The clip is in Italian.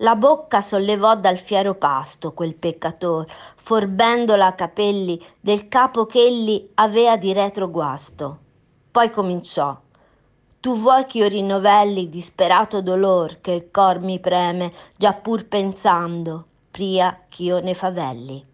La bocca sollevò dal fiero pasto quel peccator, forbendola a capelli del capo ch'egli avea di retro guasto. Poi cominciò. Tu vuoi ch'io rinnovelli disperato dolor che il cor mi preme, già pur pensando, pria ch'io ne favelli.